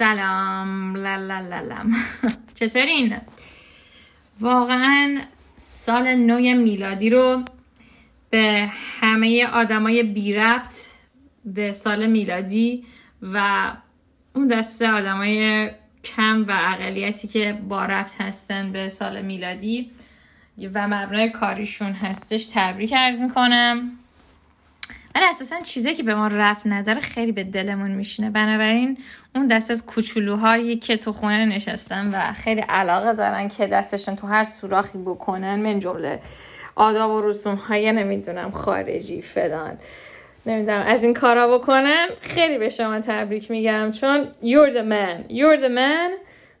سلام. لالالالم چطورین؟ واقعا سال نو میلادی رو به همه آدمای بی ربط به سال میلادی و اون دسته آدمای کم و اقلیتی که با ربط هستن به سال میلادی و مبنای کاریشون هستش تبریک ارز می‌کنم. ولی اساسا چیزی که به ما رفت نداره خیلی به دلمون میشینه. بنابراین اون دست از کوچولوهایی که تو خونه نشستن و خیلی علاقه دارن که دستشون تو هر سوراخی بکنن من جمله آداب و رسوم های نمی‌دونم خارجی فلان نمی‌دونم از این کارا بکنن خیلی به شما تبریک میگم. چون you're the man you're the man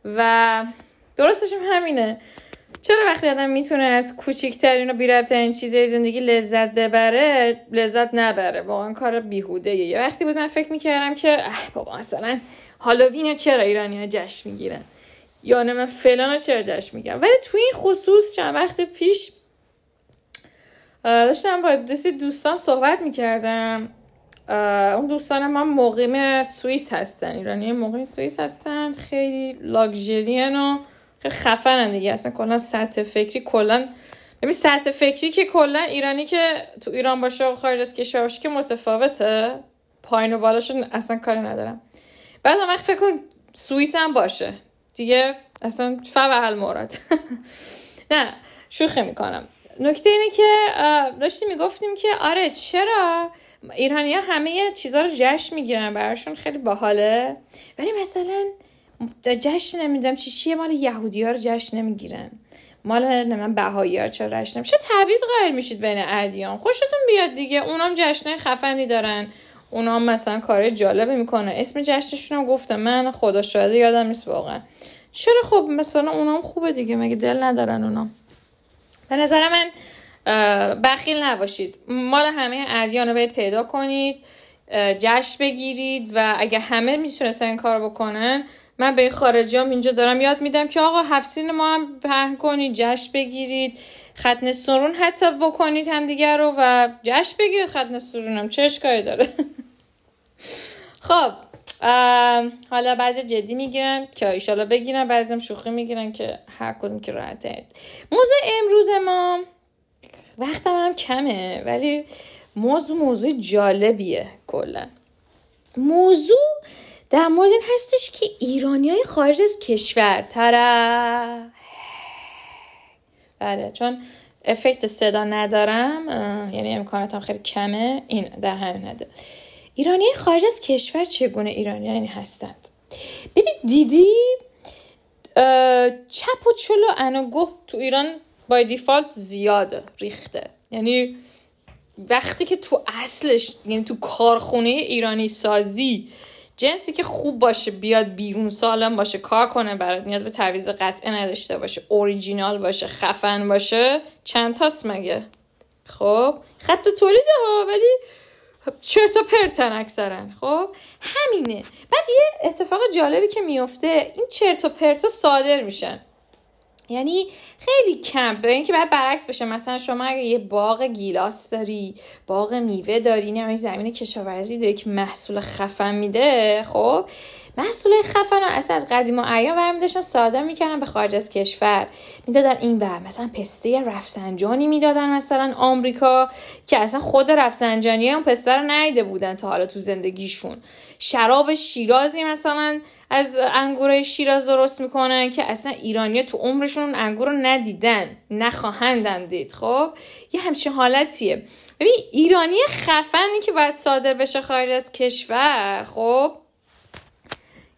و درستشم همینه. چرا وقتی آدم می‌تونه از کوچیکترین و بیربترین چیزای زندگی لذت ببره لذت نبره. واقعا کار بیهوده یه. وقتی بود من فکر می‌کردم که بابا مثلا هالووین چرا ایرانی ها جشن می‌گیرن؟ یا نه من فلان چرا جشن می‌گیرن ولی توی این خصوص چند وقت پیش داشتم با دوستان صحبت می‌کردم. اون دوستان من مقیم سوئیس هستن. ایرانی مقیم سوئیس هستن. خیلی لاکچریان و خفنن دیگه. اصلا کلا سطح فکری کلا ببین سطح فکری که کلا ایرانی که تو ایران باشه و خارج از کشور باشه که متفاوته. پایین و بالاشون اصلا کاری ندارم. بعد هم وقت فکر کن سوئیس هم باشه. دیگه اصلا فوهل مورد نه شوخی می‌کنم. نکته اینه که داشتیم می‌گفتیم که آره چرا ایرانی ها همه چیزها رو جشن می‌گیرن براشون خیلی باحاله؟ ولی مثلا جشن نمی‌دونم چی چیه؟ مال یهودی ها رو جشن نمی‌گیرن. مال من بهایی ها چرا جشن نمیشه تعویض قائل میشید بین ادیان. خوشتون بیاد دیگه. اونام جشن خفنی دارن. اونام مثلا کار جالبی می‌کنه اسم جشنشون هم گفتم. من خدا شاهده یادم نیست واقعا. چرا خب مثلا اونام خوبه دیگه؟ مگه دل ندارن اونام؟ به نظر من بخیل نباشید. مال همه ادیان رو باید پیدا کنید جشن بگیرید و اگه همه می‌تونستن این کار بکنن من به خارجیام اینجا دارم یاد میدم که آقا هفسین ما هم پهن کنید جشن بگیرید ختن سرون حتی بکنید همدیگه رو و جشن بگیرید ختن سرون هم. چه اشکالی داره؟ خب حالا بعضی جدی می‌گیرن که ایشالا بگیرن بعضی هم شوخی می‌گیرن که هر کدوم که راحت موضوع امروز ما وقتم هم کمه ولی موضوع موضوع جالبیه کلا. موضوع در مورد این هستش که ایرانی های خارج از کشور طرف بله چون افکت صدا ندارم یعنی امکاناتم خیلی کمه. این در همین حده ایرانی خارج از کشور چگونه ایرانی هستند؟ ببین دیدی چپ و چلو انوگوه تو ایران بای دیفالت زیاده ریخته. یعنی وقتی که تو اصلش یعنی تو کارخونه ایرانی سازی جنسی که خوب باشه بیاد بیرون سالم باشه کار کنه برات نیاز به تعویض قطعه نداشته باشه اوریجینال باشه خفن باشه چند تاست مگه؟ خب خط تولیده ها ولی چرت و پرتن اکثرا. خب همینه. بعد یه اتفاق جالبی که میفته این چرت و پرتا صادر میشن. یعنی خیلی کم. به اینکه بعد برعکس بشه مثلا شما اگه یه باغ گیلاس داری باغ میوه داری نه زمین کشاورزی داری که محصول خفن میده خب محصول خفن رو اصلا از قدیم و ایام برمی داشتن ساده می‌کردن به خارج از کشور. می‌دادن این بر مثلا پسته رفسنجانی می‌دادن مثلا آمریکا که اصلا خود رفسنجانی اون پسته رو نیده بودن تا حالا تو زندگیشون. شراب شیرازی مثلا از انگورای شیراز درست می‌کنن که اصلا ایرانی تو عمرشون انگور رو ندیدن نخواهندن دید. خب یه همچین حالتیه. ببین ایرانی خفنی که باید صادر بشه خارج از کشور خب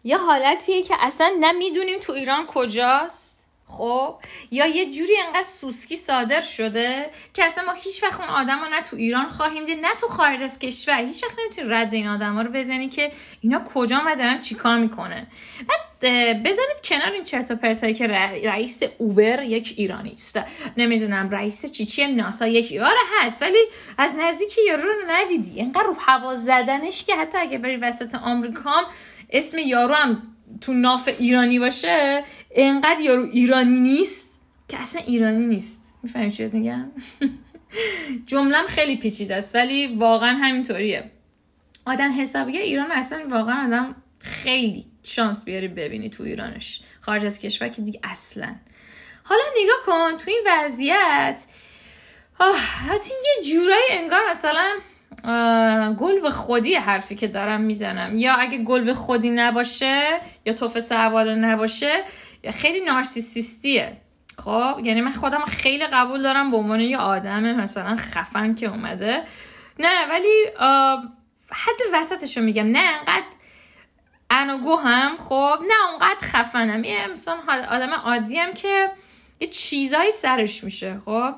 یه حالتیه که اصلا نمی‌دونیم تو ایران کجاست خب؟ یا یه جوری انقدر سوسکی صادر شده که اصلا ما هیچ وقت اون آدم ها نه تو ایران خواهیم دید نه تو خارج از کشور. هیچ وقت نمی‌تونی رد این آدم ها رو بزنی که اینا کجا و دارن چیکار می‌کنن. بعد بذارید کنار این چرت و پرتایی که رئیس اوبر یک ایرانی است. نمی‌دونم رئیس چیچی ناسا یک ایران هست ولی از نزدیک یارو رو ندیدی. انقدر رو هوا زدنش که حتی اگه بری وسط آمریکا اسم یارو هم تو ناف ایرانی باشه انقدر یارو ایرانی نیست که اصلا ایرانی نیست. می‌فهمی چی میگم؟ جملم خیلی پیچیده است ولی واقعا همینطوریه. آدم حسابیه ایران اصلا واقعا آدم خیلی شانس بیاری ببینی تو ایرانش خارج از کشور که دیگه اصلا. حالا نگاه کن تو این وضعیت حتی یه جورایی انگار مثلا گل به خودی حرفی که دارم می‌زنم. یا اگه گل به خودی نباشه یا توف سوال نباشه یا خیلی نارسیسیستیه. خب یعنی من خودم خیلی قبول دارم به عنوان یه آدم مثلا خفن که اومده. نه ولی حد وسطش رو میگم. نه انقدر انوگو هم خب نه اونقدر خفنم. یه مثلا آدم عادیم که یه چیزایی سرش میشه خب.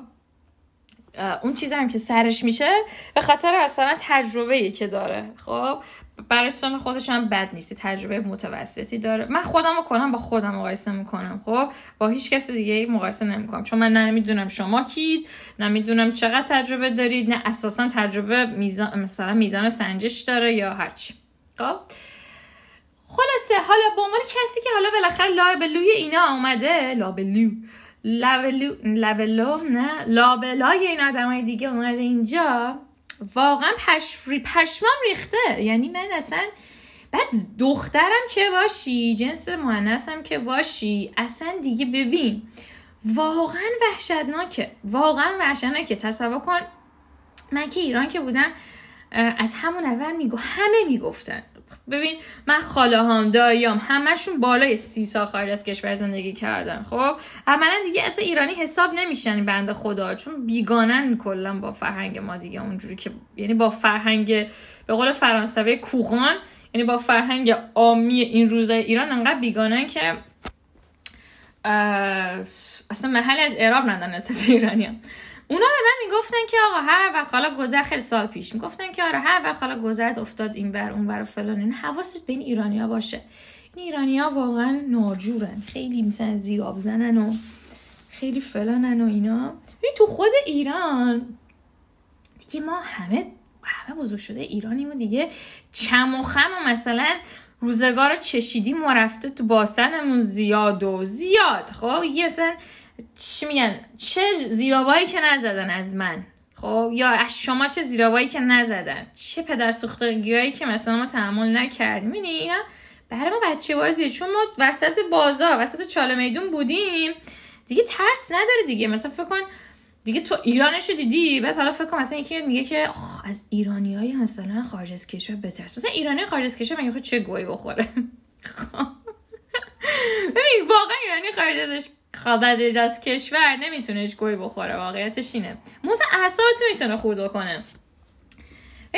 اون چیز هم که سرش میشه به خاطر اصلا تجربه ای که داره. خب برستان خودش هم بد نیستی تجربه متوسطی داره. من خودم رو کنم با خودم مقایسه می‌کنم. خب با هیچ کس دیگه مقایسه نمی‌کنم. چون من نمی‌دونم شما کید نمی‌دونم چقدر تجربه دارید نه اساسا تجربه میزان مثلا میزان سنجش داره یا هرچی خب خلاصه حالا به عنوان کسی که حالا بالاخره لابلوی اینا آمده لابلو لابلو نه لابلای این آدمای دیگه اومده اینجا. واقعا پش... پشمام ریخته. یعنی من اصلا بعد دخترم که باشی جنس مهنسم که باشی اصلا دیگه ببین واقعا وحشتناکه. واقعا وحشتناکه. تصور کن من که ایران که بودم از همون اول میگو همه می‌گفتن. ببین من خاله هم داییام همشون بالای سی سال خارج از کشور زندگی کردن خب عملا دیگه اصلا ایرانی حساب نمیشن بنده خدا چون بیگانن کلا با فرهنگ ما دیگه اونجوری که یعنی با فرهنگ به قول فرانسوی کوغان یعنی با فرهنگ عامی این روزای ایران انقدر بیگانن که اصلا محل از اعراب ندارن ایرانی هم. اونا به من می‌گفتن که آقا هر وقت حالا گذر خیلی سال پیش می‌گفتن که آره هر وقت حالا گذرت افتاد این بر اون بر فلان این حواست به این ایرانیا باشه. این ایرانیا واقعا ناجورن. خیلی مثلا زیراب زنن و خیلی فلانن و اینا. تو خود ایران دیگه ما همه همه بزرگ شده ایرانیم و دیگه. چم و خم و مثلا روزگار چشیدی رفته تو باسنمون زیاد و زیاد. خب یه اصلا چی میگن؟ چه زیرابایی که نزدن از من؟ خب یا از شما چه زیرابایی که نزدن؟ چه پدر سوختگیایی که مثلا ما تحمل نکردیم؟ اینه اینا؟ برای ما بچه بازیه. چون ما وسط بازار وسط چاله میدون بودیم. دیگه ترس نداره دیگه. مثلا فکر کن دیگه تو ایرانشو دیدی؟ بعد حالا فکر کن مثلا یکی میگه که از ایرانی های مثلا خارج از کشور بترس. مثلا ایرانی خارج از کشور مگه چه گویی بخوره؟ خب. ببین واقعا ایرانی خارج ازش خارج از کشور نمی‌تونه گوی بخوره واقعیتش اینه. منتها اعصابتون می‌تونه خورد کنه.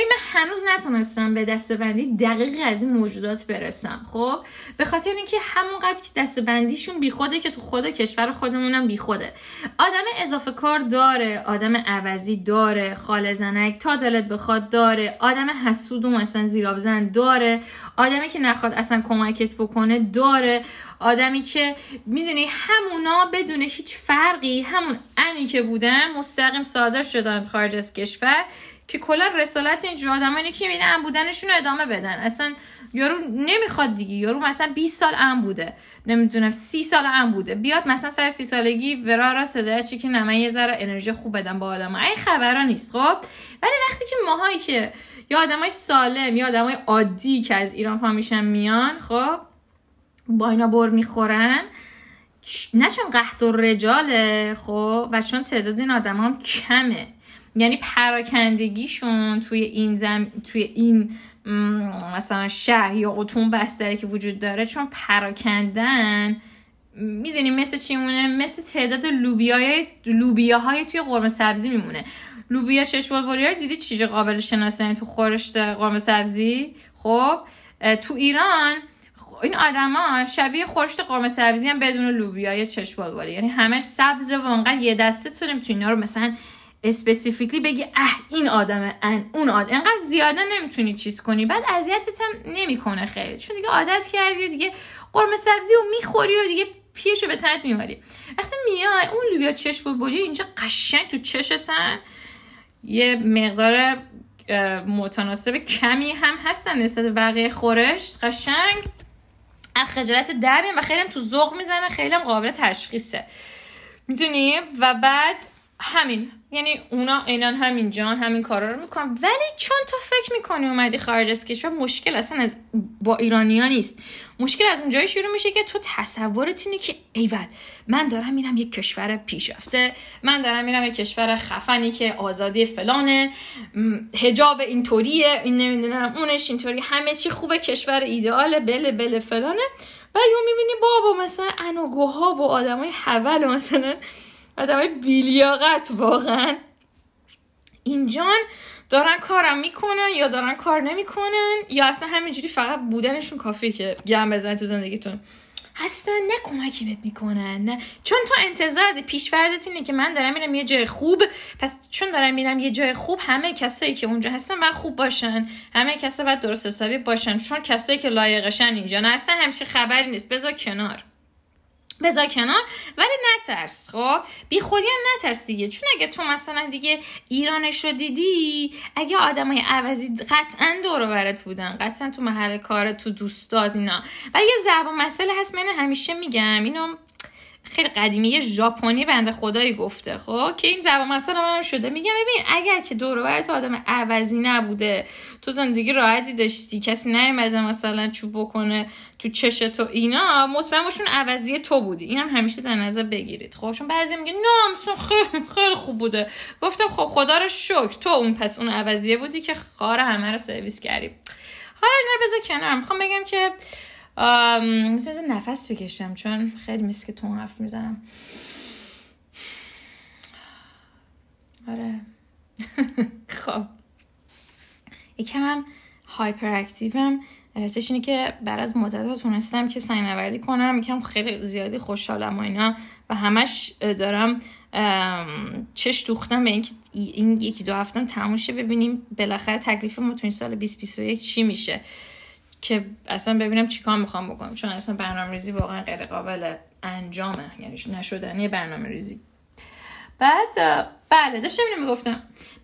من هنوز نتونستم به دستبندی دقیقی از این موجودات برسم. خب؟ به خاطر اینکه همونقدر که دستبندیشون بیخوده که تو خود کشور خودمونم بیخوده. آدم اضافه کار داره آدم عوضی داره خال زنک تا دلت بخواد داره آدم حسود و مثلا زیرابزن داره آدمی که نخواد اصلا کمکت بکنه داره آدمی که می‌دونی همونا بدون هیچ فرقی همون انی که بودن مستقیم صادر شدن خارج از کشور. که کلا رسالت اینجور آدمانی که می‌بینه بودنشون ادامه بدن. اصلا یارو نمی‌خواد دیگه. یارو مثلا 20 سال ام بوده. نمی‌دونم 30 سال ام بوده. بیاد مثلا سر 30 سالگی برا را صدا چی که نه یه ذره انرژی خوب بدم با آدم این خبرا نیست خب؟ ولی وقتی که ماهایی که یا آدمای سالم یا آدمای عادی که از ایران پا میشن میان خب؟ با اینا بر می‌خورن. نه چون قحط و رجاله خب؟ و چون تعداد این آدم هم کمه. یعنی پراکندگیشون توی این زم... توی این مثلا شهر یا اتون بستری که وجود داره چون پراکندن می‌دونی مثل چی مونه مثل تعداد لوبیای لوبیاهای توی قرمه سبزی میمونه. لوبیا چشم بلبلی دیدی چیز قابل شناسانی تو خورشت قرمه سبزی؟ خب تو ایران این آدما شبیه خورشت قرمه سبزی هم بدون لوبیا یا چشم یعنی همش سبز و انقدر یه دسته تو نمی‌تونی رو مثلا اسپسیفیکلی بگی اه این آدمه ان اون آدم انقدر زیاده نمی‌تونی چیز کنی. بعد اذیتت هم نمی‌کنه خیلی. چون دیگه عادت کردی و دیگه قرمه سبزی و می‌خوری و دیگه پیشو به تنت میماری وقتی میای اون لوبیا چشم بولی اینجا قشنگ تو چشتن. یه مقدار متناسب کمی هم هستن نسبت بقیه خورش. قشنگ. خجالت در و خیلی هم تو ذوق می‌زنه خیلی هم قابل تشخیصه. می‌دونی؟ و بعد همین. یعنی اونا اینان همین جان همین کارا رو می‌کنن. ولی چون تو فکر می‌کنی اومدی خارج از کشور مشکل اصلا از با ایرانیا نیست. مشکل از اونجایی شروع میشه که تو تصورت اینه که ایول من دارم میرم یک کشور پیشرفته من دارم میرم یک کشور خفنی که آزادی فلانه هجاب اینطوریه این نمی‌دونم اونش اینطوری همه چی خوبه کشور ایدئاله بله بله فلانه. و یو می‌بینی بابا مثلا انوگوها و آدمای حول مثلا آدمای بیلیاقت واقعا. اینجان دارن کارم می‌کنن یا دارن کار نمی‌کنن یا اصلا همینجوری فقط بودنشون کافیه که گم بزنن تو زندگیتون؟ اصلا نه کمکی بهت می‌کنن نه. چون تو انتظار پیش اینه که من دارم میرم یه جای خوب. پس چون دارم میرم یه جای خوب همه کسایی که اونجا هستن باید خوب باشن. همه کسا باید درست حسابی باشن چون کسایی که لایقشن اینجا. نه اصلا همیشه خبری نیست. بذار کنار. بذار کنار. ولی نترس. خب بی خودی هم نترس دیگه. چون اگه تو مثلا دیگه ایرانش رو دیدی اگه آدمای عوضی قطعا دور برت بودن. قطعا تو محل کار تو دوستات اینا. و یه ضرب مسئله هست من همیشه میگم. اینو خیلی قدیمی یه ژاپنی بنده خدایی گفته خب؟ که این زبان مثلا من شده. میگم ببین اگر که دور برت آدم عوضی نبوده تو زندگی راحتی داشتی کسی نیومده مثلا چوب بکنه تو چش تو اینا مطمئن باشون عوضی تو بودی. این هم همیشه در نظر بگیرید. خب چون بعضی میگه نه خیلی خیلی خوب بوده. گفتم خب خدا رو شکر. تو اون پس اون عوضیه بودی که خار همه رو سرویس کردی. حالا اینا بذار کنار. می‌خوام بگم که مثل نفس بکشم چون خیلی میسه که تو حرف می‌زنم. آره. خب. یکم هم هایپر اکتیوم علتش اینه که بعد از مدت ها تونستم که سنگ کنم. یکم خیلی زیادی خوشحالم و اینا. و همش دارم چش دوختم به اینکه این یکی دو هفتم تموشه ببینیم بالاخره تکلیف ما تو این سال 2021 چی میشه. که اصلا ببینم چیکار می‌خوام بکنم. چون اصلا برنامه ریزی واقعا غیر قابل انجامه. یعنی نشدنی برنامه ریزی بعد بله داشتم اینو می‌گفتم.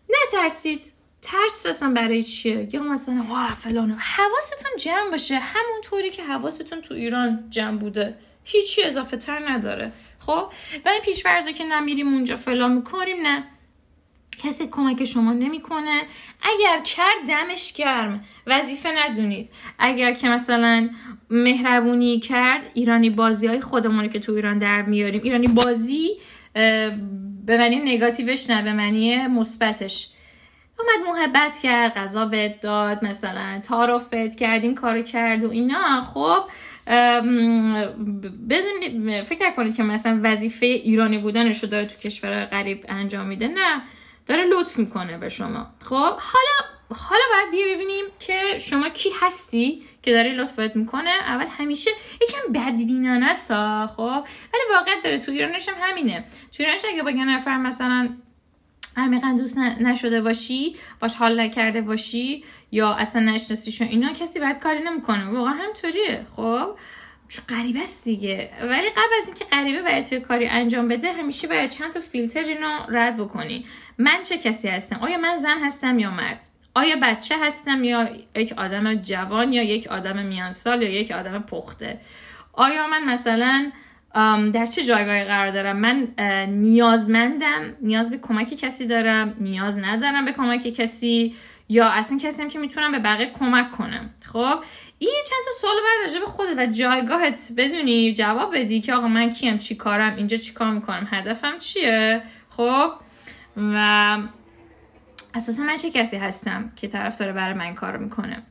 نترسید. ترس اصلا برای چیه؟ یا مثلا واه فلان حواستون جمع باشه. همونطوری که حواستون تو ایران جمع بوده هیچی اضافه تر نداره. خب؟ و این پیش که نمیریم اونجا فلان می‌کنیم نه. کسی کمک شما نمی‌کنه. اگر کرد دمش گرم. وظیفه ندونید. اگر که مثلا مهربونی کرد ایرانی بازی های خودمونی که تو ایران در میاریم. ایرانی بازی به معنی نگاتیوش نه به معنی مثبتش. اومد محبت کرد غذا بهت داد مثلا تعارفت کرد این کارو کرد و اینا. خب بدون فکر نکنید که مثلا وظیفه ایرانی بودنش رو داره تو کشور غریب انجام میده. نه. داره لطف می‌کنه به شما. خب حالا حالا باید بیا ببینیم که شما کی هستی که داره لطفت می‌کنه. اول همیشه یکم بدبینانه سا خب. ولی واقعا داره تو ایرانش هم همینه. تو ایرانش اگه با یه نفر مثلا عمیقا دوست نشده باشی باش حال نکرده باشی یا اصلا نشناسیشون اینا کسی باید کاری نمی‌کنه. واقعا همطوریه خب. غریبه است دیگه. ولی قبل از اینکه غریبه باید توی کاری انجام بده همیشه باید چند تا فیلتر اینو رد بکنی. من چه کسی هستم؟ آیا من زن هستم یا مرد؟ آیا بچه هستم یا یک آدم جوان یا یک آدم میانسال یا یک آدم پخته؟ آیا من مثلا در چه جایگاهی قرار دارم؟ من نیازمندم نیاز به کمک کسی دارم نیاز ندارم به کمک کسی. یا اصلا کسی هم که می‌تونم به بقیه کمک کنم. خب؟ این چند تا سوال بعد راجع به خودت و جایگاهت بدونی جواب بدی که آقا من کیم چی کارم اینجا چی کار می‌کنم هدفم چیه؟ خب؟ و اساسا من چه کسی هستم که طرف داره برای من کار می‌کنه؟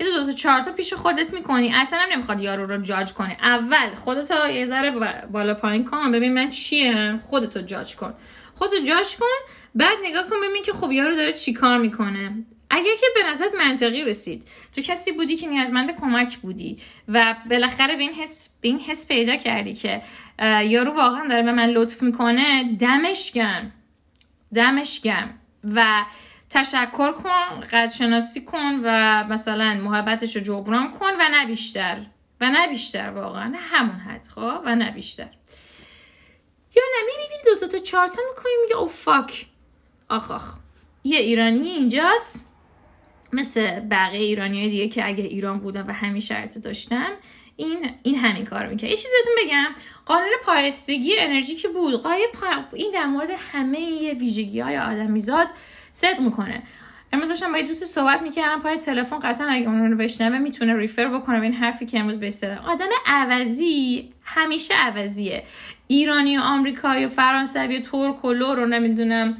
یه دو, دو تا چهار تا پیش خودت می‌کنی. اصلا هم نمی‌خواد یارو رو جاج کنی. اول خودت یه ذره بالا پایین کن. ببین من چیم؟ خودتو جاج کن. خودتو جاج کن بعد نگاه کن ببین که خب یارو داره چی کار می‌کنه. اگه که به نظرت منطقی رسید تو کسی بودی که نیازمند کمک بودی و بالاخره به این حس, به این حس پیدا کردی که یارو واقعا داره به من لطف می‌کنه دمش گرم. دمش گرم. و تشکر کن قدرشناسی کن و مثلا محبتش رو جبران کن و نه بیشتر. و نه بیشتر واقعا. همون حد خب؟ و نه بیشتر. یا نه می‌بینی دو تا تا چهار تا می‌کنی میگه او فاک آخ آخ. یه ایرانی اینجاست مثل بقیه ایرانی های دیگه که اگه ایران بودم و همین شرط داشتم این این همین کار می‌کنه یه چیزتون بگم قانون پایستگی انرژی که بود قای این در مورد همه ویژگی های آدمیزاد صدق می‌کنه. امروز داشتم با یه دوست صحبت می‌کردم پای تلفن قطعا اگه اون رو بشنوه می‌تونه ریفر بکنه به این حرفی که امروز بهش آدم عوضی همیشه عوضیه. ایرانی و آمریکایی و فرانسوی و ترک و لور رو نمی‌دونم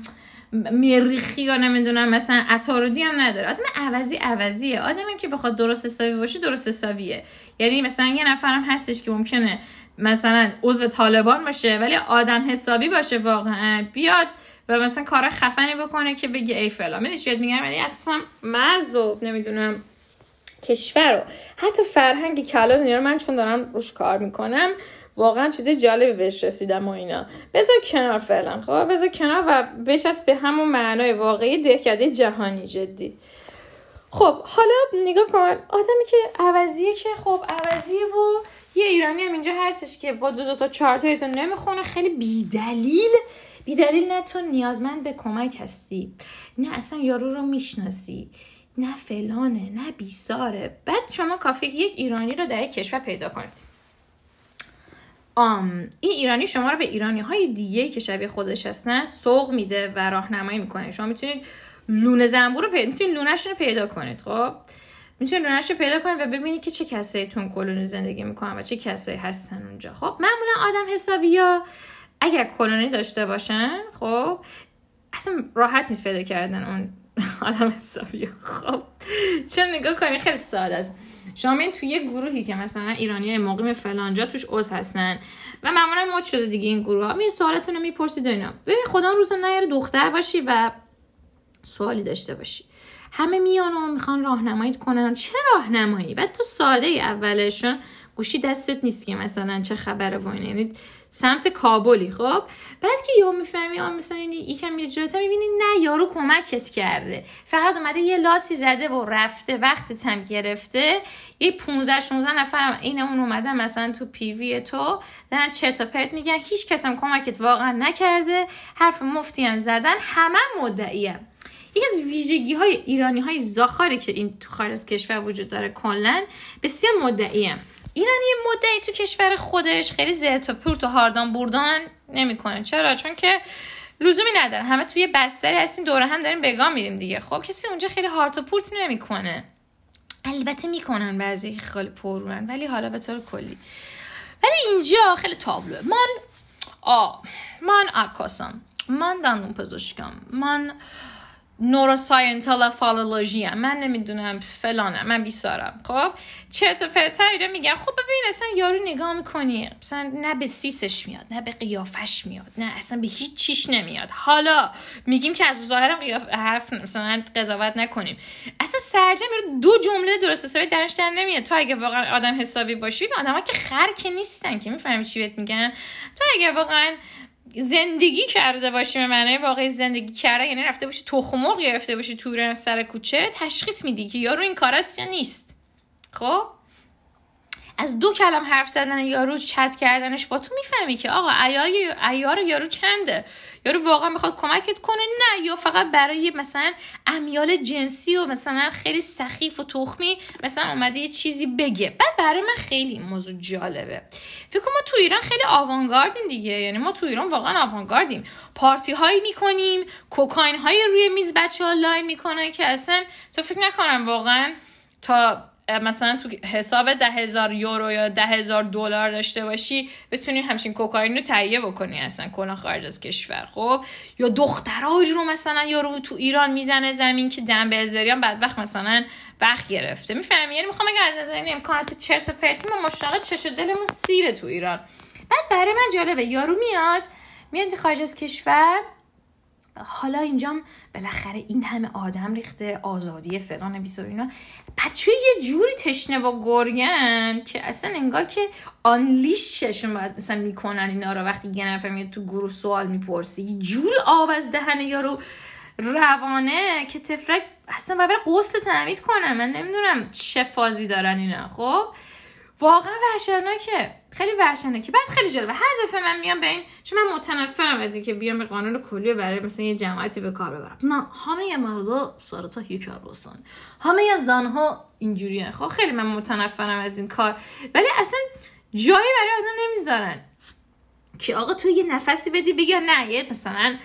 میریخی یا نمی‌دونم مثلا عطارودی هم نداره. آدم عوضی عوضیه. آدمی که بخواد درست حسابی باشه درست حسابیه. یعنی مثلا یه نفرم هستش که ممکنه مثلا عضو طالبان باشه ولی آدم حسابی باشه واقعا. بیاد و مثلا کار خفنی بکنه که بگه ای فلا می‌دونی چیت میگم ولی اساسا مرز و نمی‌دونم کشور رو حتی فرهنگ کلان رو من چون دارم روش کار می‌کنم واقعا چیز جالبی بهش رسیدم و اینا. بذار کنار فعلا خب؟ بذار کنار و بچسب به همون معنای واقعی دهکده جهانی جدی. خب حالا نگاه کن آدمی که عوضیه که خب عوضیه و یه ایرانی هم اینجا هستش که با دو دو تا چارت تو نمی‌خونه خیلی بیدلیل بیدلیل نه تو نیازمند به کمک هستی نه اصلا یارو رو می‌شناسی نه فلانه نه بیساره. بعد شما کافی یک ایرانی رو در کشور پیدا کنید. آم این ایرانی شما رو به ایرانی های دیگه که شبیه خودش هستن سوق میده و راهنمایی می‌کنه. شما می‌تونید لونه زنبور رو پیدا می‌تونید لونش رو پیدا کنید خب؟ می‌تونید لونش رو پیدا کنید و ببینید که چه کسایی تون کلونی زندگی می‌کنن و چه کسایی هستن اونجا. خب معمولا آدم حسابی یا اگر کلونی داشته باشن خب اصلا راحت نیست پیدا کردن اون آدم حسابی خب؟ چون نگاه کنید خیلی ساده است. شما این توی یه گروهی که مثلا ایرانی مقیم فلانجا توش عضو هستن. و معمولا مد شده دیگه این گروه ها می سوالتون رو می‌پرسید و اینا. ببین خدا روز نیاره دختر باشی و سوالی داشته باشی. همه میان و می‌خوان راهنمایی کنن. چه راهنمایی؟ بعد تو ساده اولشون گوشی دستت نیست که مثلا چه خبره و یعنی سمت کابلی. خب؟ بعد که یهو می‌فهمی آ مثلا یکم میری جلوتر می‌بینی نه یارو کمکت کرده. فقط اومده یه لاسی زده و رفته وقت هم گرفته. یه 15 16 نفرم این اون اومده مثلا تو پیوی تو. دارن چرت و پرت میگن. هیچ کس هم کمکت واقعا نکرده. حرف مفتی هم زدن. همه مدعیه یکی از ویژگی های ایرانی های زاخاری که این تو خارج کشور وجود داره کلا بسیار مدعیه ایران یه مدعی تو کشور خودش خیلی زرت و پورت و هاردان بوردان نمی‌کنه. چرا؟ چون که لزومی نداره. همه توی بستری هستیم دوره هم داریم بگاه میریم دیگه. خب کسی اونجا خیلی هارت و پورت نمی‌کنه. البته می‌کنن بعضی خیلی پرورن ولی حالا به طور کلی. ولی اینجا خیلی تابلوه. من آ من عکاسم من دندون پزشکم. من نوروساینتال فالولوژی هم. من نمی‌دونم فلانم من بیسارم. خب چرت و پرتر میگن خب ببین اصلا یارو نگاه می‌کنی. مثلا نه به سیسش میاد نه به قیافش میاد نه اصلا به هیچ چیش نمیاد. حالا میگیم که از ظاهرم قیاف حرف مثلا قضاوت نکنیم. اصلا سرجم دو جمله درست حسابی درش در نمیاد. تو اگه واقعا آدم حسابی باشی آدم ها که خر که نیستن که. می‌فهمی چی بهت میگن تو اگه واقعا زندگی کرده باشی به معنای واقعی زندگی کرده یعنی رفته باشی تخم گرفته باشی تو سر کوچه تشخیص میدی که یارو این کار است یا نیست. خب؟ از دو کلم حرف زدن یارو چت کردنش با تو می‌فهمی که آقا ایار یارو چنده؟ یارو واقعا می‌خواد کمکت کنه؟ نه یا فقط برای مثلا امیال جنسی و مثلا خیلی سخیف و تخمی مثلا اومده یه چیزی بگه. بعد برای من خیلی این موضوع جالبه. فکر ما تو ایران خیلی آوانگاردیم دیگه. یعنی ما تو ایران واقعا آوانگاردیم. پارتی هایی می‌کنیم کوکاین های روی میز بچه ها لاین می‌کنن که اصلا تو فکر نکنم واقعا تا مثلا تو حساب ده هزار یورو یا ده هزار دلار داشته باشی بتونی همچین کوکائین رو تهیه بکنی اصلا کلا خارج از کشور. خب؟ یا دخترایی رو مثلا یارو تو ایران می‌زنه زمین که دم ازدریان بدبخت مثلا بخ گرفته. می‌فهمی؟ یعنی می‌خوام اگه از نظر این امکانات چرت و پرتی ما مشتاق چش دلمون سیره تو ایران. بعد برای من جالبه یارو میاد میاد خارج از کشور حالا اینجام بالاخره این همه آدم ریخته آزادی فلان بیس اینا. بچه یه جوری تشنه و گرگن که اصلا انگار که آنلیششون باید مثلا می‌کنن اینا رو. وقتی یه نفر میاد تو گروه سوال می‌پرسی یه جوری آب از دهن یارو روانه که تفرک اصلا باید غسل تمیز کنه من نمی‌دونم چه فازی دارن اینا خب؟ واقعا وحشتناکه. خیلی وحشتناکه بعد خیلی جالبه. هر دفعه من میام به این چون من متنفرم از اینکه بیام به قانون کلی برای مثلا یه جماعتی به کار ببرم. نه همه مردا سارتا هیکر باسن همه زنها اینجوریه خب خیلی من متنفرم از این کار. ولی اصلا جایی برای آدم نمی‌ذارن. که آقا تو یه نفسی بدی بگی نه یه مثلا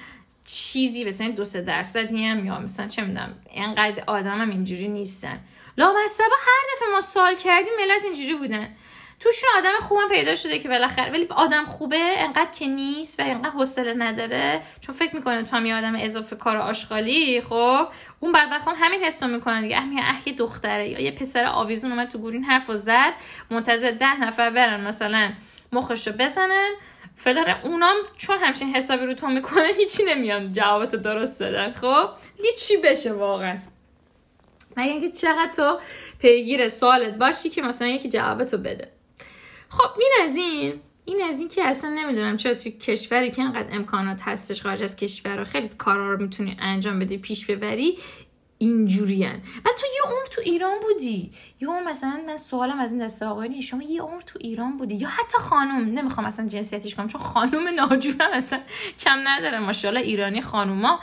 چیزی مثلا دو سه درصدی هم یا مثلا چه می‌دونم اینقدر آدم هم اینجوری نیستن. لامصبا هر دفعه ما سوال کردیم ملت اینجوری بودن. توشون آدم خوبم پیدا شده که بالاخره ولی آدم خوبه انقدر که نیست و انقدر حوصله نداره. چون فکر می‌کنه تو هم یه آدم اضافه کار آشغالی خب؟ اون بدبخت هم همین حسو می‌کنه دیگه. اهمیه اه یه دختره. یا یه پسر آویزون اومد تو گورین حرف و زد. منتظر ده نفر برن مثلا مخشو بزنن. فلان اونام چون همچین حسابی رو تو می‌کنه هیچی نمیان جوابتو درست بدن خب؟ هیچی بشه واقعا. مگه اینکه چقدر تو پیگیر سوالت باشی که مثلا یکی جوابتو بده. خب این از این. این از این که اصلا نمی‌دونم چرا توی کشوری که انقدر امکانات هستش خارج از کشور رو خیلی کارا رو می‌تونی انجام بدی پیش ببری اینجورین بعد تو یه عمر تو ایران بودی. یه عمر مثلا من سوالم از این دسته آقایانی شما یه عمر تو ایران بودی؟ یا حتی خانم نمی‌خوام مثلا جنسیتیش کنم چون خانم ناجورم مثلا کم نداره. ماشاءالله ایرانی خانوما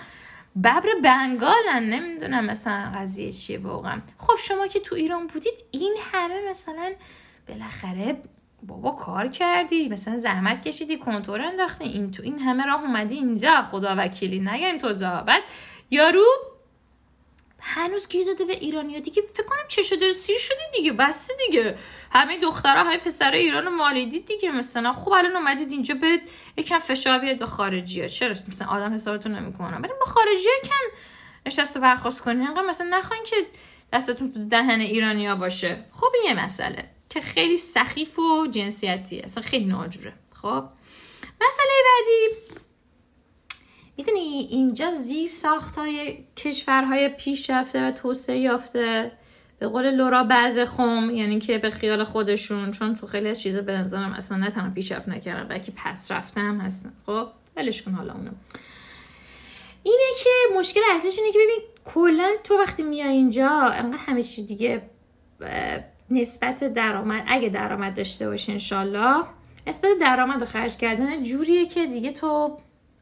ببر بنگالن. نمی‌دونم مثلا قضیه چیه واقعا. خب شما که تو ایران بودید این همه مثلا بالاخره بابا کار کردی؟ مثلا زحمت کشیدی کنتور انداختی. این تو این همه راه اومدی اینجا. خدا وکیلی نگه تو بعد یارو هنوز گیر داده به ایرانیا. دیگه فکر کنم چه شده؟ سیر شدی دیگه. بس دیگه. همه دخترها همه پسرای ایران مالیدید دیگه. مثلا خوب الان اومدید اینجا برید یکم فشار بیاد به خارجی ها. چرا؟ مثلا آدم حسابتون نمی‌کنه بریم به خارجی ها کم نشست و برخواست کنین مثلا نخواین که دستتون تو دهن ایرانیا باشه. خب این یه مسئله. که خیلی سخیف و جنسیتی اصلا خیلی ناجوره. خب؟ مسئله بعدی. می‌دونی اینجا زیر ساخت های کشورهای پیشرفته و توسعه یافته. به قول لورا بعض خم یعنی که به خیال خودشون چون تو خیلی از چیزا به نظرم اصلا نه تنها پیشرفت نکردن بلکه پس رفته هم هستن. خب؟ ولش کن حالا اونو. اینه که مشکل اصلیش اینه که ببین کلا تو وقتی میای اینجا انقدر همه چیز دیگه نسبت درآمد اگه درآمد داشته باشی انشالله نسبت درآمد و خرج کردن جوریه که دیگه تو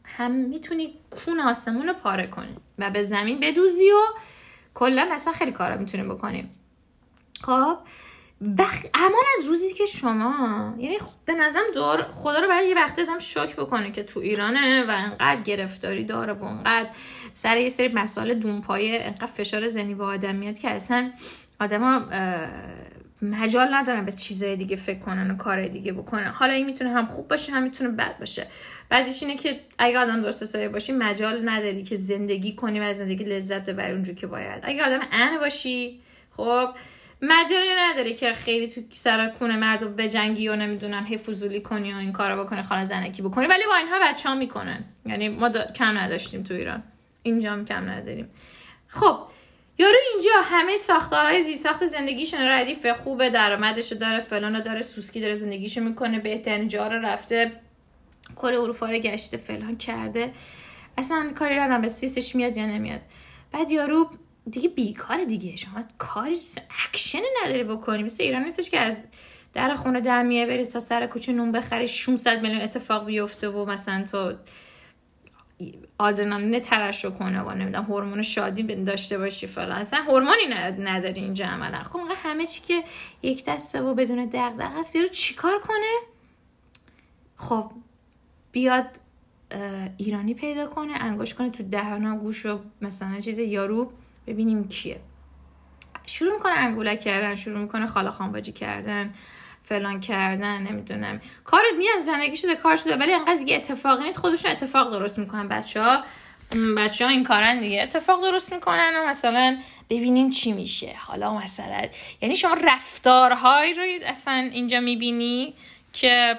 هم می‌تونی کون آسمون رو پاره کنی و به زمین بدوزی و کلا اصلا خیلی کارا می‌تونیم بکنیم. خب وقت امان از روزی که شما یعنی به نظرم دور خدا رو برای یه وقت دادم شوک بکنه که تو ایرانه و انقدر گرفتاری داره و انقدر سر یه سری مسائل دونپایه انقدر فشار زنی به آدمیت که اصلا آدما مجال ندارن به چیزای دیگه فکر کنن و کار دیگه بکنن. حالا این می‌تونه هم خوب باشه هم می‌تونه بد باشه. بعدش اینه که اگه آدم درست حسابی باشی مجال نداری که زندگی کنی و از زندگی لذت ببری اونجور که باید. اگه آدم ان باشی خب مجالی نداری که خیلی تو سر کونه مردم بجنگی و نمی‌دونم حفوزولی کنی و این کارو بکنی خاله زنکی بکنی. ولی با اینها بچه ها می‌کنن. یعنی ما کم نداشتیم تو ایران. اینجا هم کم نداریم. خب یارو اینجا همه ساختارهای زی ساخت زندگیشون ردیف خوبه درآمدشو داره فلانو داره سوسکی داره زندگیشو می‌کنه بهترین جا رو رفته کل اروپا رو گشته فلان کرده. اصلا کاری ندارم به سیستش میاد یا نمیاد. بعد یارو دیگه بیکار دیگه. شما کاری اکشن نداری بکنی. مثل ایران نیستش که از در خونه در میه بری تا سر کوچه نون بخری 600 میلیون اتفاق بیفته و مثلا تو آدرنالین ترشح کنه و نمی‌دونم هورمون شادی داشته باشی فلان. اصلا هورمونی نداری اینجا عملا. خب همه چی که یک دسته و بدون دغدغه است یارو چیکار کنه؟ خب بیاد ایرانی پیدا کنه انگوش کنه تو دهنا گوش و مثلا چیز یارو ببینیم کیه. شروع می‌کنه انگولک کردن شروع می‌کنه خاله خانباجی کردن. فلان کردن نمی‌دونم. کار میام زندگی شده کار شده ولی انقدر دیگه اتفاقی نیست. خودشون اتفاق درست می‌کنن. بچه ها بچه ها این کارن دیگه. اتفاق درست می‌کنن و مثلا ببینیم چی میشه. حالا مثلا یعنی شما رفتارهایی رو اصلا اینجا می‌بینی که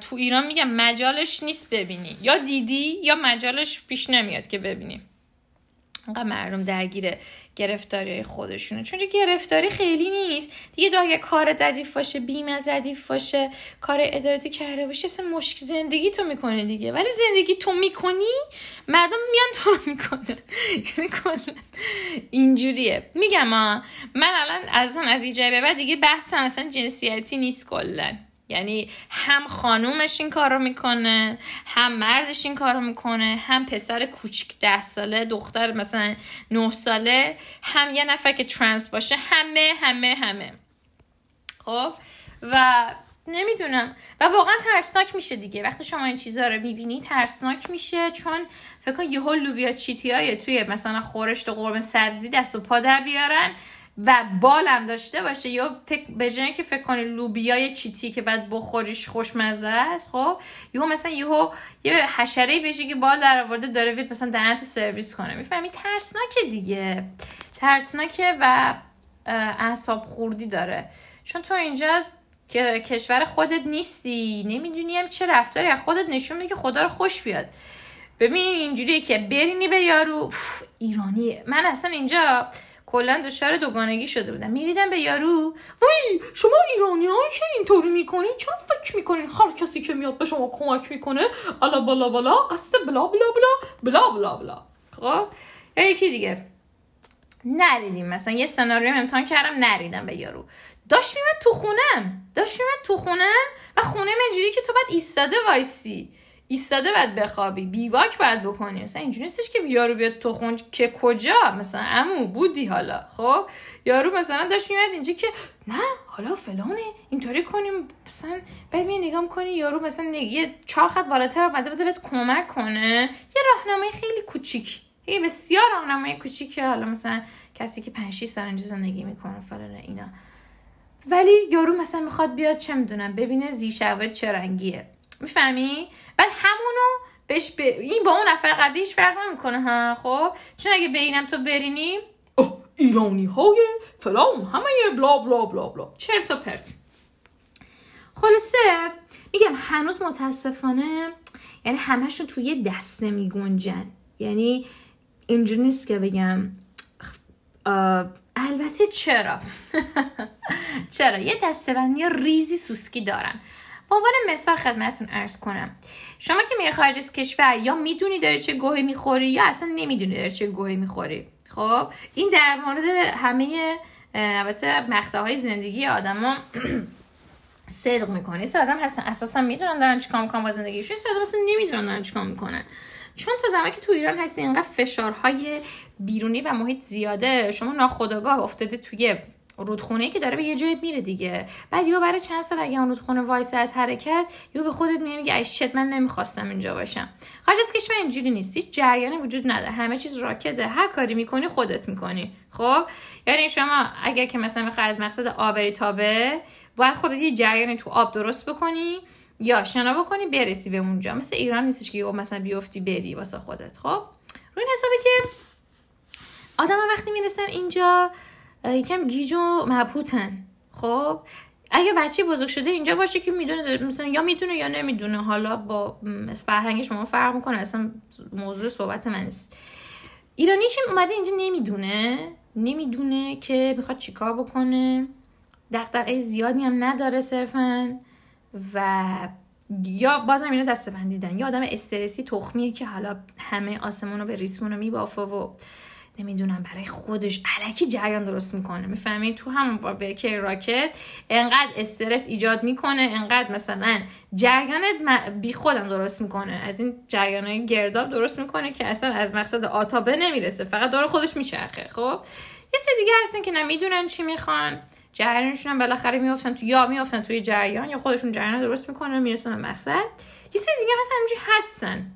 تو ایران میگم مجالش نیست ببینی. یا دیدی یا مجالش پیش نمیاد که ببینی. انقدر مردم درگیر گرفتاری خودشونه. چون گرفتاری خیلی نیست. دیگه دو اگه کار ردیف باشه بیمت ردیف باشه کار ادارتی کرده باشه اصلا مشکل زندگی تو می‌کنه دیگه. ولی زندگی تو می‌کنی مردم میان تو رو می‌کنه یعنی اینجوریه. میگم من الان از از اینجای به بعد دیگه بحثم اصلا جنسیتی نیست کلا. یعنی هم خانومش این کارو می‌کنه هم مردش این کارو می‌کنه هم پسر کوچیک ده ساله دختر مثلا نه ساله هم یه نفر که ترنس باشه همه همه همه. خب؟ و نمی‌دونم. و واقعا ترسناک میشه دیگه. وقتی شما این چیزها رو می‌بینی ترسناک میشه چون فکر کن یهو لوبیا چیتی های توی مثلا خورشت و قرمه سبزی دست و پا در بیارن. و بالم داشته باشه یا فکر به جای که فکر کنی لوبیای چیتی که بعد بخوریش خوشمزه است خب یهو مثلا یهو یه حشره بشه که بال در آورده داره وید مثلا دهنتو سرویس کنه. می‌فهمی؟ ترسناکه دیگه. ترسناکه و اعصاب خوردی داره. چون تو اینجا که کشور خودت نیستی نمی‌دونیم چه رفتاری. از خودت نشون میده که خدا رو خوش بیاد. ببین اینجوریه که برینی به یارو. ایرانیه. من اصلا اینجا کلا دچار دوگانگی شده بودم. میریدم به یارو. وای شما ایرانی که اینطوری می‌کنین؟ چرا فکر می‌کنین هر کسی که میاد به شما کمک می‌کنه؟ الا بالا بالا قصد بلا بلا بلا بلا بلا بلا. خب یا یکی دیگه. نریدیم. مثلا یه سناریو امتحان کردم نریدم به یارو. داشت میمد تو خونم. داشت میمد تو خونم و خونه اینجوری که تو باید ایستاده وایسی. ایستاده باید بخوابی. بیواک باید بکنی. مثلا اینجوری نیستش که یارو بیاد تو خون که کجا؟ مثلا امو بودی حالا. خب؟ یارو مثلا داشت میاد اینجا که نه حالا فلانه. اینطوری کنیم. مثلا بعد می نگاه کنی یارو مثلا یه چهار خط بالاتر اومده بده بهت کمک کنه. یه راهنمای خیلی کوچیک. یه بسیار راهنمای کوچیکه. حالا مثلا کسی که 5 6 سال اینجا زندگی می‌کنه فلان اینا. ولی یارو مثلا می‌خواد بیاد چه می‌دونم ببینه زیشوه چه رنگیه. می‌فهمی؟ بعد همونو بهش ب... این با اون نفر قبلیش فرق نمی‌کنه ها؟ خب؟ چون اگه بینم تو برینی اوه ایرانی های فلان همه بلا بلا بلا بلا. چرت و پرت. خلاصه میگم هنوز متاسفانه یعنی همهشون توی دسته میگنجن. یعنی اینجوری نیست که بگم البته چرا؟ چرا؟ یه دستبندی ریزی سوسکی دارن. به عنوان مثال خدمتتون ارز کنم. شما که میای خارج از کشور یا می‌دونی داری چه گوهی می‌خوری یا اصلا نمی‌دونی داری چه گوهی می‌خوری. خب این در مورد همه البته مقطع های زندگی آدما صدق می‌کنه سه آدم هستن اساسا می‌دونن دارن چیکار می‌کنن با زندگیشون. سه آدم اصلا نمی‌دونن دارن چیکار می‌کنن. چون تو زمانی که تو ایران هستی اینقدر فشارهای بیرونی و محیط زیاده شما ناخداگاه افتاده توی رودخونه که داره به یه جای میره دیگه. بعد یا برای چند سال اگه اون رودخونه وایس از حرکت یا به خودت میگه میگه شت من نمی‌خواستم اینجا باشم. خارج از کشور اینجوری نیست. هیچ جریانی وجود نداره. همه چیز راکده. هر کاری می‌کنی خودت می‌کنی. خب؟ یعنی شما اگر که مثلا می‌خوای از مقصد آبری تابه باید خودت یه جریانی تو آب درست بکنی یا شنا بکنی برسی به اونجا. مثل ایران نیستش که مثلا بیفتی بری واسه خودت. خب؟ روی این حسابی که آدم وقتی می‌رسن اینجا یکم گیج و مبهوتن. خب اگه بچه بزرگ شده اینجا باشه که می‌دونه مثلا یا می‌دونه یا نمی‌دونه. حالا با فرهنگ شما فرق می‌کنه اصلا موضوع صحبت من است ایرانی که اومده اینجا نمی‌دونه. نمی‌دونه که می‌خواد چیکار بکنه. دقدقه زیادی هم نداره صرفا. و یا بازم اینا دسته بندیدن یا آدم استرسی تخمیه که حالا همه آسمون رو به ریسمون رو میبافه و نمی‌دونم برای خودش علکی جریان درست می‌کنه. می‌فهمید تو همون با برکه راکت انقدر استرس ایجاد می‌کنه انقدر مثلا جریان بی خودم درست می‌کنه. از این جریان گرداب درست می‌کنه که اصلا از مقصد آتابه نمی‌رسه. فقط داره خودش میچرخه. خب؟ یه سری دیگه هستن که نمی‌دونن چی می‌خوان. جریانشون هم بالاخره میافتن تو یا میافتن توی جریان یا خودشون جریان درست می‌کنن و می‌رسن به مقصد. یه سری دیگه هستن همینجوری هستن.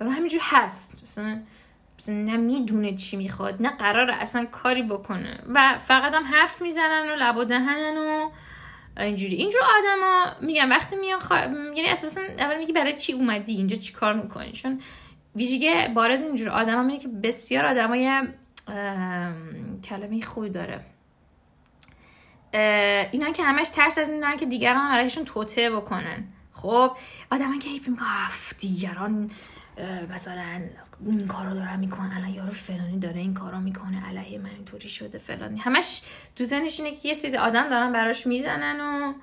یا همینجوری هست. مثلا نه می‌دونه چی می‌خواد نه قرار اصلا کاری بکنه. و فقط هم حرف می‌زنن و لب و دهنن و اینجوری. اینجور آدما میگم وقتی میان خوا... یعنی اساسا اول میگی برای چی اومدی؟ اینجا چی کار می‌کنی؟ چون ویژگی بارز اینجور آدما میگه که بسیار آدمای کلمه خوبی داره. اینا که همش ترس از این دارن که دیگران علیهشون توته بکنن. خب آدم که حیف میگه دیگران مثلا این کارو دارن می‌کنن. الان یارو فلانی داره این کارو می‌کنه. علیه من اینطوری شده فلانی. همش تو ذهنش اینه که یه سری آدم دارن براش می‌زنن و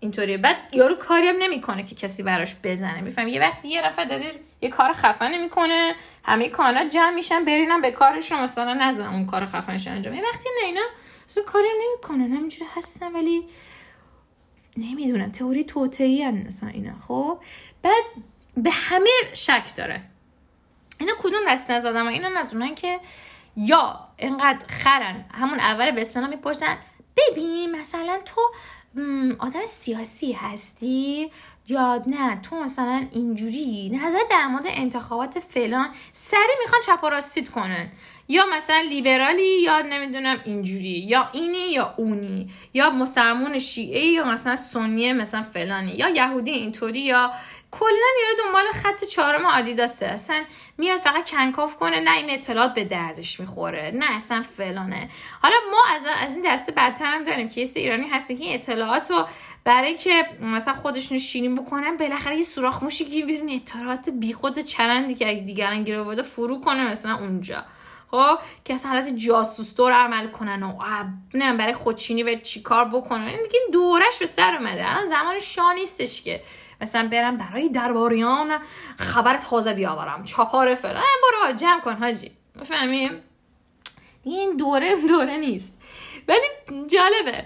اینطوری بعد یارو کاری هم نمی‌کنه که کسی براش بزنه. میفهم یه وقتی یه نفر داره یه کار خفن می‌کنه همه کانا جمع میشن برینم به کارش رو مثلا نزن اون کار خفنش انجام. یه وقتی نه اینا اصلا کاری هم نمی‌کنن. همینجوری هستن ولی نمی‌دونم تئوری توتعی مثلا اینا خب؟ بعد به همه شک داره. اینا کدوم دست از آدم اینا نظرونن که یا اینقدر خرن. همون اول بسم می‌پرسن ببین مثلا تو آدم سیاسی هستی؟ یا نه تو مثلا اینجوری؟ نظر در مورد انتخابات فلان. سری می‌خوان چپ و راستیت کنن. یا مثلا لیبرالی یا نمی‌دونم اینجوری. یا اینی یا اونی. یا مسلمون شیعه یا مثلا سنیه مثلا فلانی. یا یهودی اینطوری یا کلا میاد دنبال خط چهارم آدیداسه. اصلا میاد فقط کنکاف کنه نه این اطلاعات به دردش می‌خوره نه اصلا فلانه. حالا ما از, از این دسته بدتر هم داریم که یه ایرانی هستی که این اطلاعات رو برای که مثلا خودشونو شیرین بکنن بالاخره یه سوراخ موشی که بیرون اطلاعات بیخود چرندی که دیگران گیر فرو کنه مثلا اونجا. خب که اصلا حالت جاسوس دور عمل کنن و نه برای خودچینی و چیکار بکنن. این دیگه دورش به سر اومده. زمان شاه نیستش که مثلا برم برای درباریان خبر تازه بیاورم. چاپار فلان برو جمع کن حاجی. فهمیم این دوره دوره نیست. ولی جالبه.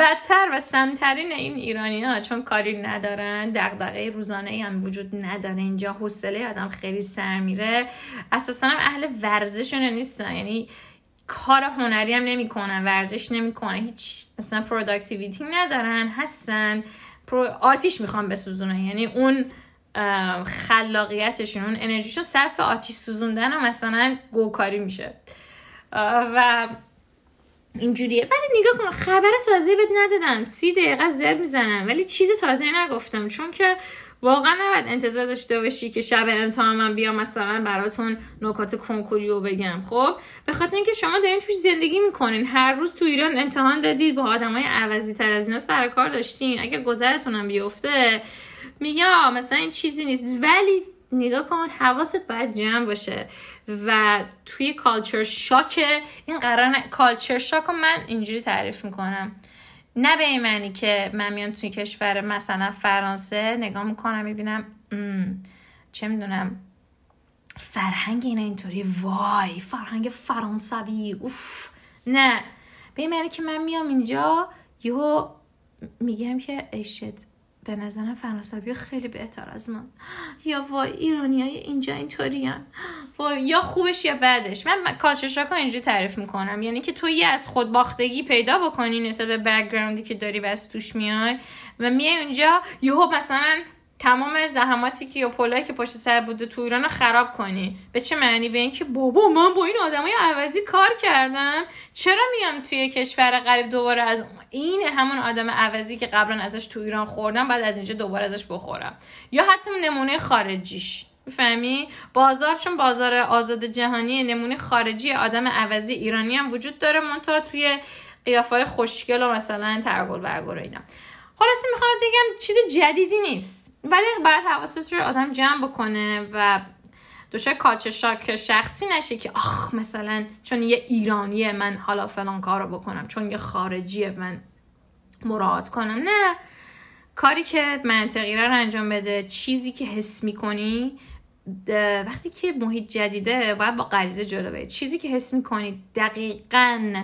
بدتر و سم‌ترین این ایرانی ها چون کاری ندارن دغدغه روزانه هم وجود نداره. اینجا حوصله آدم خیلی سر میره. اساسا هم اهل ورزشون نیستن. یعنی کار هنری هم نمی‌کنن ورزش نمی‌کنن. هیچ مثلا پروداکتیویتی ندارن هستن. آتیش می‌خوان بسوزونن. یعنی اون خلاقیتشون اون انرژیشون صرف آتیش سوزوندن هم مثلا گوکاری میشه. و اینجوریه. ولی نگاه کن خبر تازه بهت ندادم. سی دقیقه زد می‌زنم. ولی چیز تازه نگفتم. چون که واقعا نباید انتظار داشته باشی که شب امتحان من بیام مثلا براتون نکات کنکوری رو بگم. خب به خاطر اینکه شما دارین توش زندگی می‌کنین. هر روز تو ایران امتحان دادید با آدمای عوضی تر از اینا سر کار داشتین. اگر گذرتونم بیفته میگم مثلا این چیزی نیست. ولی نگاه کن حواست باید جمع باشه. و توی کالچر شاک این قرار کالچر شاک رو من اینجوری تعریف می‌کنم. نه به این معنی که من میام توی کشور مثلا فرانسه نگاه می‌کنم می‌بینم چه می‌دونم فرهنگ اینا اینطوری. وای فرهنگ فرانسوی اوف. نه. به این معنی که من میام اینجا یهو میگم که ایشت به نظرم فرانسوی خیلی بهتر از من. یا وای ایرانی های اینجا اینطوری وای یا خوبش یا بدش. من کالچر اینجا تعریف می‌کنم. یعنی که تو یه از خود باختگی پیدا بکنی نسبت به بکگراندی که داری و از توش میای و میای اونجا یهو مثلا تمام زحماتی که یا پولایی که پشت سر بوده تو ایران خراب کنی. به چه معنی؟ به اینکه بابا من با این آدمای عوضی کار کردم. چرا میام توی کشور غریب دوباره از این همون آدم عوضی که قبلا ازش تو ایران خوردم بعد از اینجا دوباره ازش بخورم؟ یا حتی نمونه خارجیش. می‌فهمی؟ بازار چون بازار آزاد جهانی نمونه خارجی آدم عوضی ایرانی هم وجود داره منتها توی قیافه خوشگل و مثلا ترگل برگل اینا. خلاصه می‌خوام بگم چیز جدیدی نیست. ولی باید حواست رو آدم جمع بکنه و دوشه کاچه شاک شخصی نشه که آخ مثلا چون یه ایرانیه من حالا فلان کار رو بکنم چون یه خارجیه من مراعات کنم. نه. کاری که منطقی رو انجام بده چیزی که حس می‌کنی وقتی که محیط جدیده باید با غریزه جلو برید چیزی که حس می‌کنی دقیقاً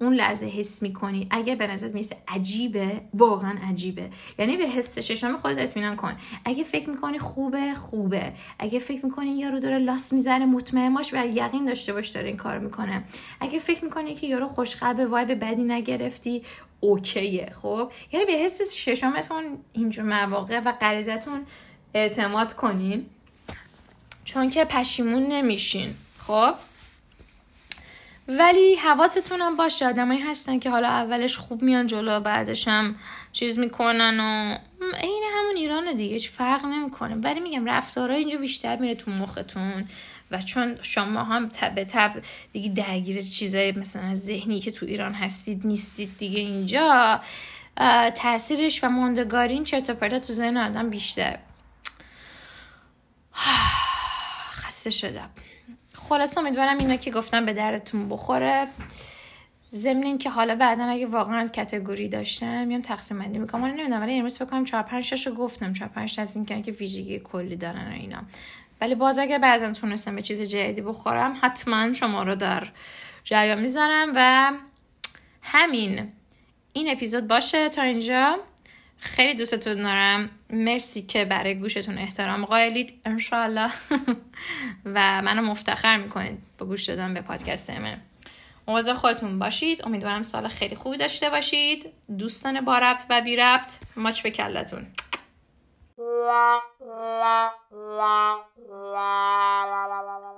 اون لحظه حس می‌کنی. اگه به نظر میسه عجیبه واقعا عجیبه. یعنی به حس ششم خودت اطمینان کن. اگه فکر می‌کنی خوبه خوبه. اگه فکر می‌کنی یارو داره لاس می‌زنه مطمئن باش و یقین داشته باش داره این کار می‌کنه. اگه فکر می‌کنی که یارو خوشقلبه به بدی نگرفتی اوکیه. خب؟ یعنی به حس ششمتون اینجور مواقع و غریزتون اعتماد کنین. چون که پشیمون نمیشین. خب؟ ولی حواستون هم باشه. آدمایی هستن که حالا اولش خوب میان جلو بعدش هم چیز می‌کنن و عین همون ایران دیگه هیچ فرق نمی‌کنه. ولی میگم رفتارها اینجا بیشتر میره تو مختون و چون شما هم تب تب دیگه درگیر چیزای مثلا ذهنی که تو ایران هستید نیستید دیگه اینجا تاثیرش و موندگارین چرت و تو ذهن آدم بیشتر. خسته شدم. خلاص امیدوارم اینا که گفتم به درتون بخوره. ضمن اینکه حالا بعدا اگه واقعا کتگوری داشتم میام تقسیم بندی می‌کنم. من نمی‌دونم ولی امروز فکر کنم 4 5 رو گفتم. 4 5 از این که ویژگی کلی دارن و اینا. ولی باز اگر بعدا تونستم به چیز جدیدی بخورم حتما شما رو در جریان می‌ذارم و همین. این اپیزود باشه. تا اینجا. خیلی دوستتون دارم. مرسی که برای گوشتون احترام قائلید. انشالله و منو مفتخر می‌کنید با گوش دادن به پادکست من. مواظب خودتون باشید. امیدوارم سال خیلی خوبی داشته باشید. دوستان با ربط و بی ربط. ماچ به کلتون.